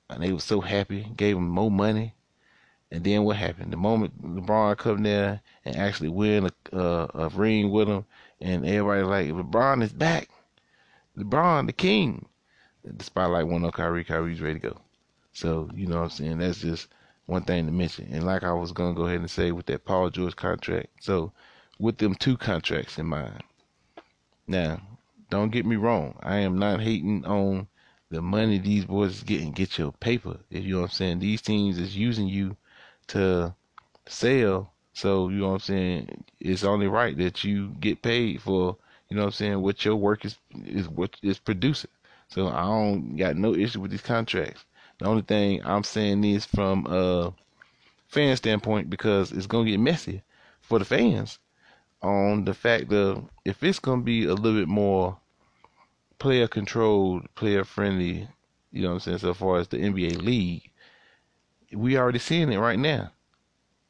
And they was so happy, gave him more money. And then what happened? The moment LeBron come there and actually win a, a ring with him, and everybody like LeBron is back. LeBron, the king. The spotlight went on Kyrie. Kyrie's ready to go. So you know what I'm saying. That's just one thing to mention. And like I was gonna go ahead and say with that Paul George contract. So with them two contracts in mind. Now, don't get me wrong. I am not hating on the money these boys is getting. Get your paper. If you know what I'm saying. These teams is using you to sell. So you know what I'm saying. It's only right that you get paid for you know what I'm saying what your work is is what is producing. So I don't got no issue with these contracts. The only thing I'm saying is from a fan standpoint because it's gonna get messy for the fans on the fact of if it's gonna be a little bit more player controlled, player friendly, you know what I'm saying, so far as the NBA league, we already seeing it right now.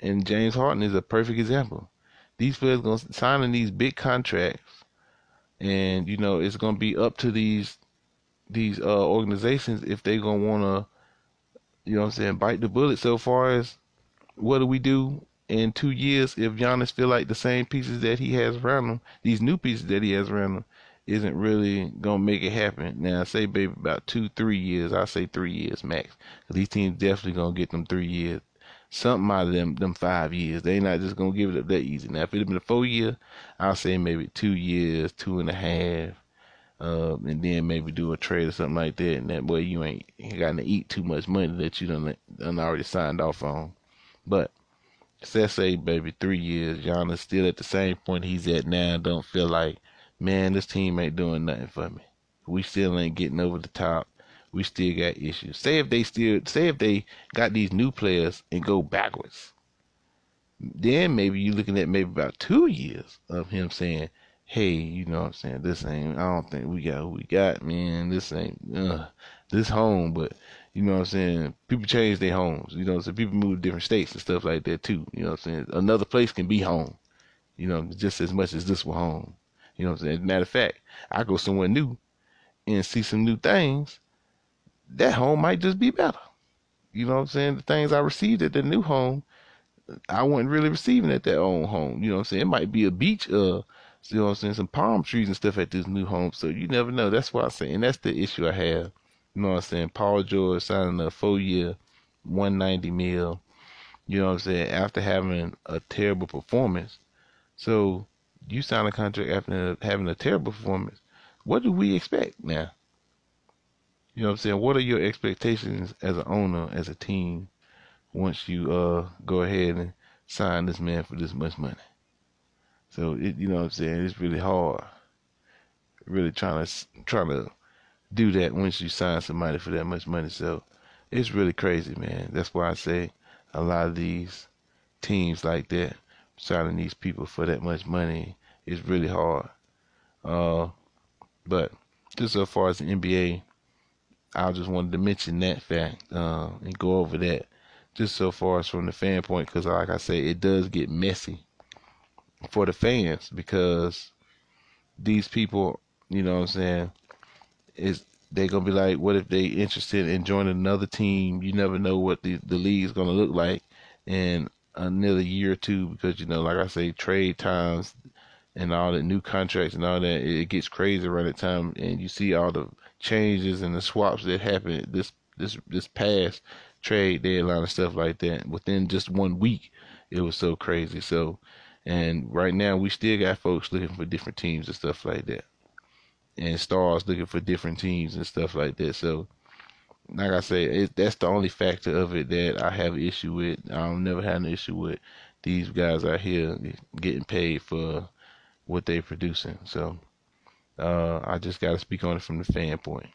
And James Harden is a perfect example. These players gonna signing these big contracts and you know it's gonna be up to these these uh, organizations if they gonna wanna you know what I'm saying bite the bullet so far as what do we do in two years if Giannis feel like the same pieces that he has around him, these new pieces that he has around him, isn't really gonna make it happen. Now, say baby about two, three years. I say three years max. These teams definitely gonna get them three years, something out of them, them five years. They not just gonna give it up that easy. Now, if it had been a four year, I'll say maybe two years, two and a half. Uh, and then maybe do a trade or something like that. And that way you ain't got to eat too much money that you done, done already signed off on. But say baby three years, Giannis still at the same point he's at now. Don't feel like, man, this team ain't doing nothing for me. We still ain't getting over the top. We still got issues. Say if they still, say if they got these new players and go backwards, then maybe you're looking at maybe about two years of him saying, hey, you know what I'm saying? This ain't, I don't think we got who we got, man. This ain't, uh, this home, but you know what I'm saying? People change their homes. You know, so people move to different states and stuff like that too. You know what I'm saying? Another place can be home. You know, just as much as this was home. You know I'm saying? Matter of fact, I go somewhere new and see some new things. That home might just be better. You know what I'm saying? The things I received at the new home, I wasn't really receiving at that old home. You know what I'm saying? It might be a beach, uh, you know what I'm saying? Some palm trees and stuff at this new home. So you never know. That's why I'm saying that's the issue I have you know what I'm saying? Paul George signing a four year, 190 mil. You know what I'm saying? After having a terrible performance. So you sign a contract after having a terrible performance. What do we expect now? You know what I'm saying? What are your expectations as an owner, as a team, once you uh go ahead and sign this man for this much money? So it, you know what I'm saying? It's really hard. Really trying to trying to do that once you sign somebody for that much money. So it's really crazy, man. That's why I say a lot of these teams like that signing these people for that much money is really hard. Uh, but just so far as the NBA, I just wanted to mention that fact uh, and go over that just so far as from the fan point, because like I say, it does get messy for the fans because these people, you know what I'm saying, is they're gonna be like, what if they interested in joining another team? You never know what the the league's gonna look like in another year or two because you know, like I say, trade times and all the new contracts and all that, it gets crazy around that time, and you see all the changes and the swaps that happened this this this past trade deadline and stuff like that. Within just one week, it was so crazy. So, and right now we still got folks looking for different teams and stuff like that and stars looking for different teams and stuff like that. So, like I say, it, that's the only factor of it that I have an issue with. I've never had an issue with these guys out here getting paid for what they're producing. So, uh, I just got to speak on it from the fan point.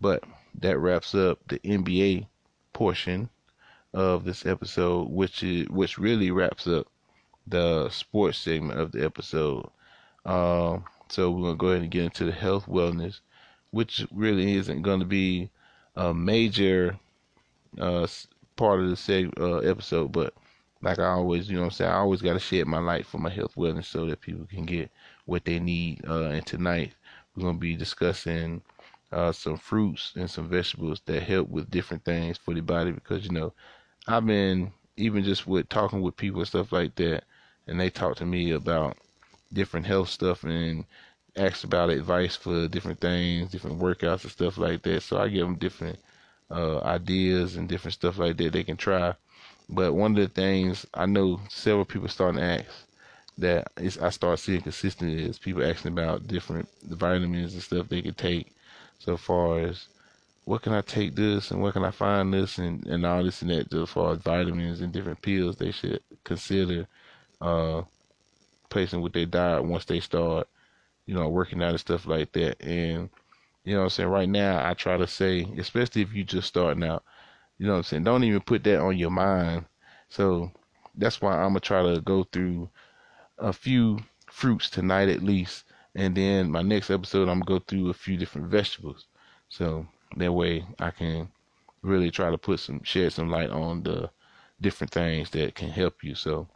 But that wraps up the NBA portion of this episode, which is which really wraps up the sports segment of the episode. Uh, so we're gonna go ahead and get into the health wellness, which really isn't to be a major uh, part of the seg- uh, episode, but like I always, you know, I'm saying I always got to shed my light for my health wellness so that people can get what they need. Uh, and tonight we're gonna be discussing uh, some fruits and some vegetables that help with different things for the body because you know I've been even just with talking with people and stuff like that, and they talk to me about different health stuff and ask about advice for different things, different workouts and stuff like that. So I give them different uh, ideas and different stuff like that they can try. But one of the things I know several people starting to ask, that I start seeing consistently is people asking about different vitamins and stuff they could take. So far as what can I take this and where can I find this and, and all this and that as far as vitamins and different pills they should consider uh placing with their diet once they start, you know, working out and stuff like that. And you know what I'm saying, right now I try to say, especially if you're just starting out, you know what I'm saying, don't even put that on your mind. So that's why I'm gonna try to go through a few fruits tonight at least, and then my next episode I'm gonna go through a few different vegetables. So that way I can really try to put some shed some light on the different things that can help you. So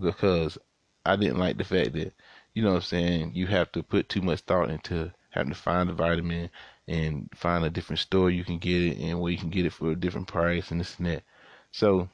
because I didn't like the fact that, you know what I'm saying, you have to put too much thought into having to find the vitamin and find a different store you can get it and where you can get it for a different price and this and that. So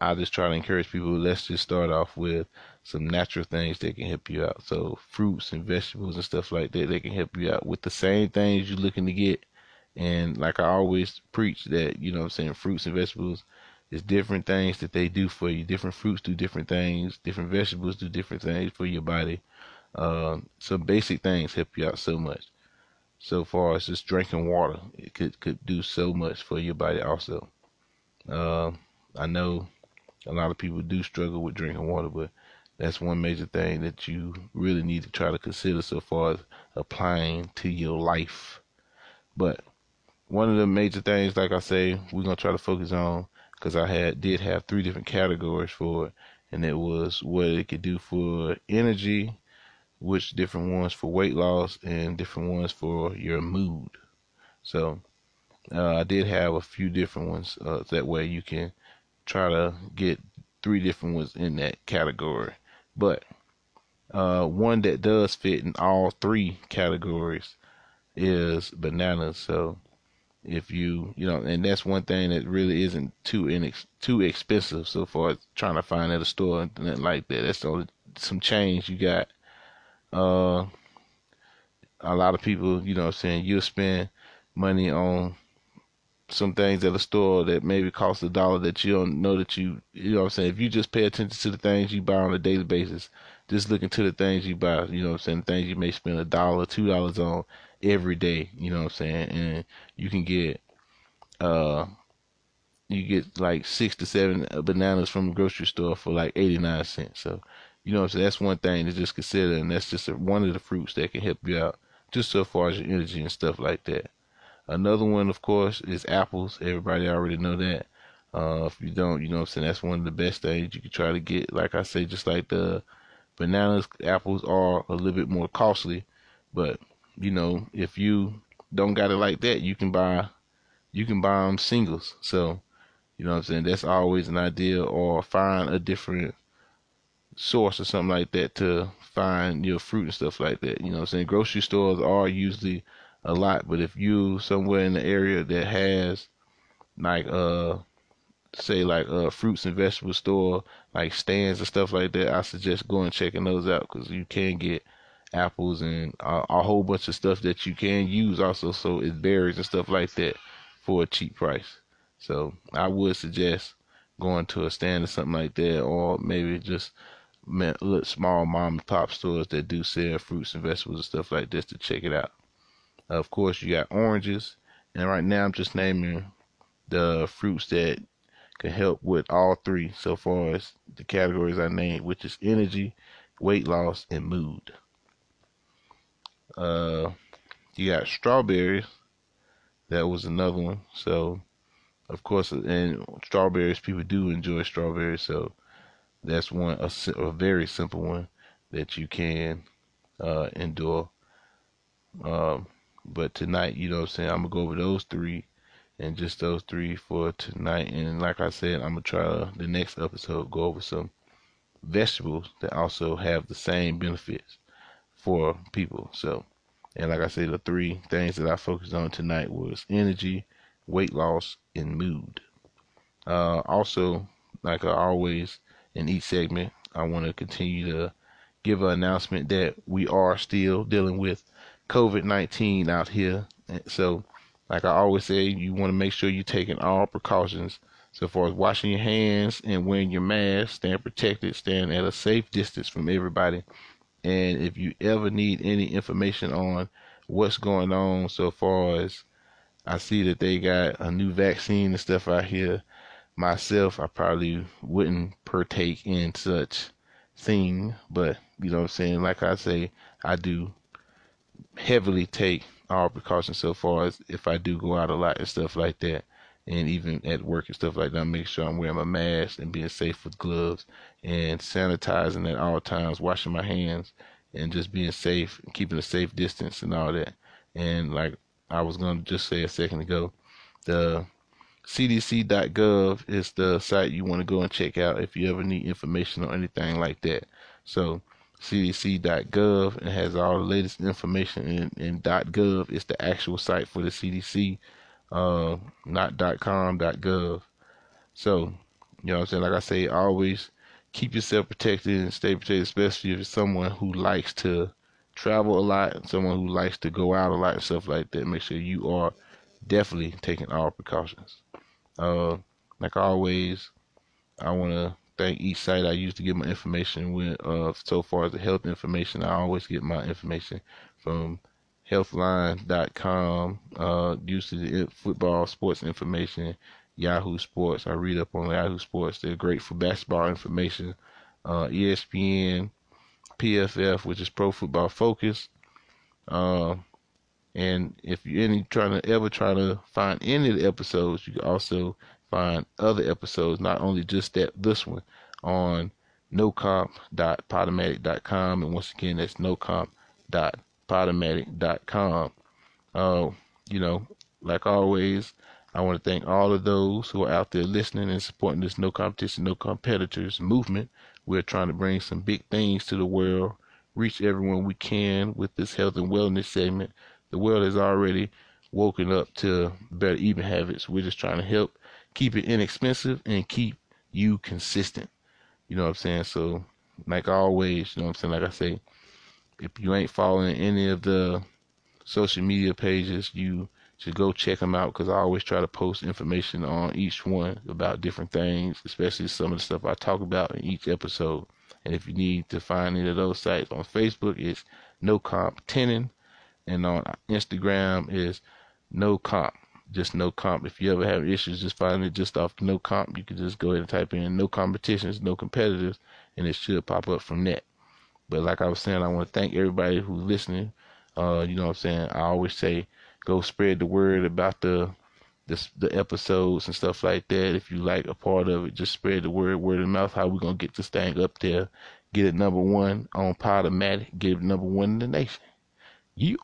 I just try to encourage people, let's just start off with some natural things that can help you out. So fruits and vegetables and stuff like that, they can help you out with the same things you're looking to get. And like I always preach that, you know I'm saying, fruits and vegetables is different things that they do for you. Different fruits do different things. Different vegetables do different things for your body. Uh, some basic things help you out so much. So far as just drinking water, it could could do so much for your body also. Uh, I know a lot of people do struggle with drinking water, but that's one major thing that you really need to try to consider so far as applying to your life. But one of the major things, like I say, we're gonna try to focus on because I had did have three different categories for it, and it was what it could do for energy, which different ones for weight loss, and different ones for your mood. So uh, I did have a few different ones. Uh, that way you can try to get three different ones in that category. But uh, one that does fit in all three categories is bananas. So if you you know, and that's one thing that really isn't too inex- too expensive so far trying to find at a store and nothing like that. That's only some change you got. Uh, a lot of people, you know, what I'm saying you'll spend money on some things at a store that maybe cost a dollar that you don't know that you you know what I'm saying. If you just pay attention to the things you buy on a daily basis, just look into the things you buy, you know what I'm saying, things you may spend a dollar, two dollars on every day, you know what I'm saying? And you can get uh you get like six to seven bananas from the grocery store for like 89 cents. So, you know, so that's one thing to just consider, and that's just one of the fruits that can help you out, just so far as your energy and stuff like that. Another one, of course, is apples. Everybody already know that. Uh, if you don't, you know I'm saying, that's one of the best things you can try to get. Like I say, just like the bananas, apples are a little bit more costly. But, you know, if you don't got it like that, you can buy, you can buy them singles. So, you know what I'm saying, that's always an idea or find a different source or something like that to find your fruit and stuff like that. You know what I'm saying? Grocery stores are usually a lot. But if you somewhere in the area that has like uh say like a fruits and vegetable store like stands and stuff like that, I suggest going checking those out because you can get apples and a, a, whole bunch of stuff that you can use also. So it's berries and stuff like that for a cheap price. So I would suggest going to a stand or something like that, or maybe just look small mom and pop stores that do sell fruits and vegetables and stuff like this to check it out. Of course, you got oranges, and right now I'm just naming the fruits that can help with all three so far as the categories I named, which is energy, weight loss, and mood. Uh, you got strawberries. That was another one. So, of course, and strawberries, people do enjoy strawberries. So, that's one a, a very simple one that you can uh, endure. Um, but tonight, you know what I'm saying, I'm gonna go over those three and just those three for tonight. And like I said, I'm gonna try the next episode go over some vegetables that also have the same benefits for people. So, and like I said, the three things that I focused on tonight was energy, weight loss, and mood. Uh, also, like I always in each segment, I want to continue to give an announcement that we are still dealing with COVID 19 out here. So, like I always say, you want to make sure you're taking all precautions So far as washing your hands and wearing your mask, staying protected, staying at a safe distance from everybody. And if you ever need any information on what's going on so far as I see that they got a new vaccine and stuff out here, myself, I probably wouldn't partake in such thing. But, you know what I'm saying? Like I say, I do heavily take all precautions so far as if I do go out a lot and stuff like that and even at work and stuff like that, make sure I'm wearing my mask and being safe with gloves and sanitizing at all times, washing my hands and just being safe keeping a safe distance and all that. And like I was going to just say a second ago, the CDC.gov is the site you want to go and check out if you ever need information or anything like that. So CDC.gov and has all the latest information and, and .gov is the actual site for the CDC uh, not .com, dot .gov. So, you know what I'm saying? Like I say, always keep yourself protected and stay protected, especially if you're someone who likes to travel a lot someone who likes to go out a lot and stuff like that. Make sure you are definitely taking all precautions. Uh, like always, I want to thank each site I use to get my information with. Uh, so far as the health information, I always get my information from healthline.com, uh, usually football, sports information, Yahoo Sports. I read up on Yahoo Sports. They're great for basketball information. Uh, ESPN, PFF, which is Pro Football Focus. Uh, and if you're any trying to ever try to find any of the episodes, you can also find other episodes, not only just that this one, on nocomp.podomatic.com. And once again, that's nocomp.podomatic.com podomatic.com. Uh, you know, like always, I want to thank all of those who are out there listening and supporting this no competition, no competitors movement. We're trying to bring some big things to the world, reach everyone we can with this health and wellness segment. The world has already woken up to better eating habits. We're just trying to help keep it inexpensive and keep you consistent. You know what I'm saying? So, like always, you know what I'm saying? Like I say, if you ain't following any of the social media pages, you should go check them out because I always try to post information on each one about different things, especially some of the stuff I talk about in each episode. And if you need to find any of those sites on Facebook, it's No Comp Tenon, and on Instagram is No Comp, just No Comp. If you ever have issues, just find it just off No Comp. You can just go ahead and type in No Competitions, No Competitors, and it should pop up from that. But like I was saying, I want to thank everybody who's listening. Uh, you know what I'm saying? I always say go spread the word about the the, the episodes and stuff like that. If you like a part of it, just spread the word, word of mouth. How we gonna get this thing up there? Get it number one on Podomatic. Get it number one in the nation. You.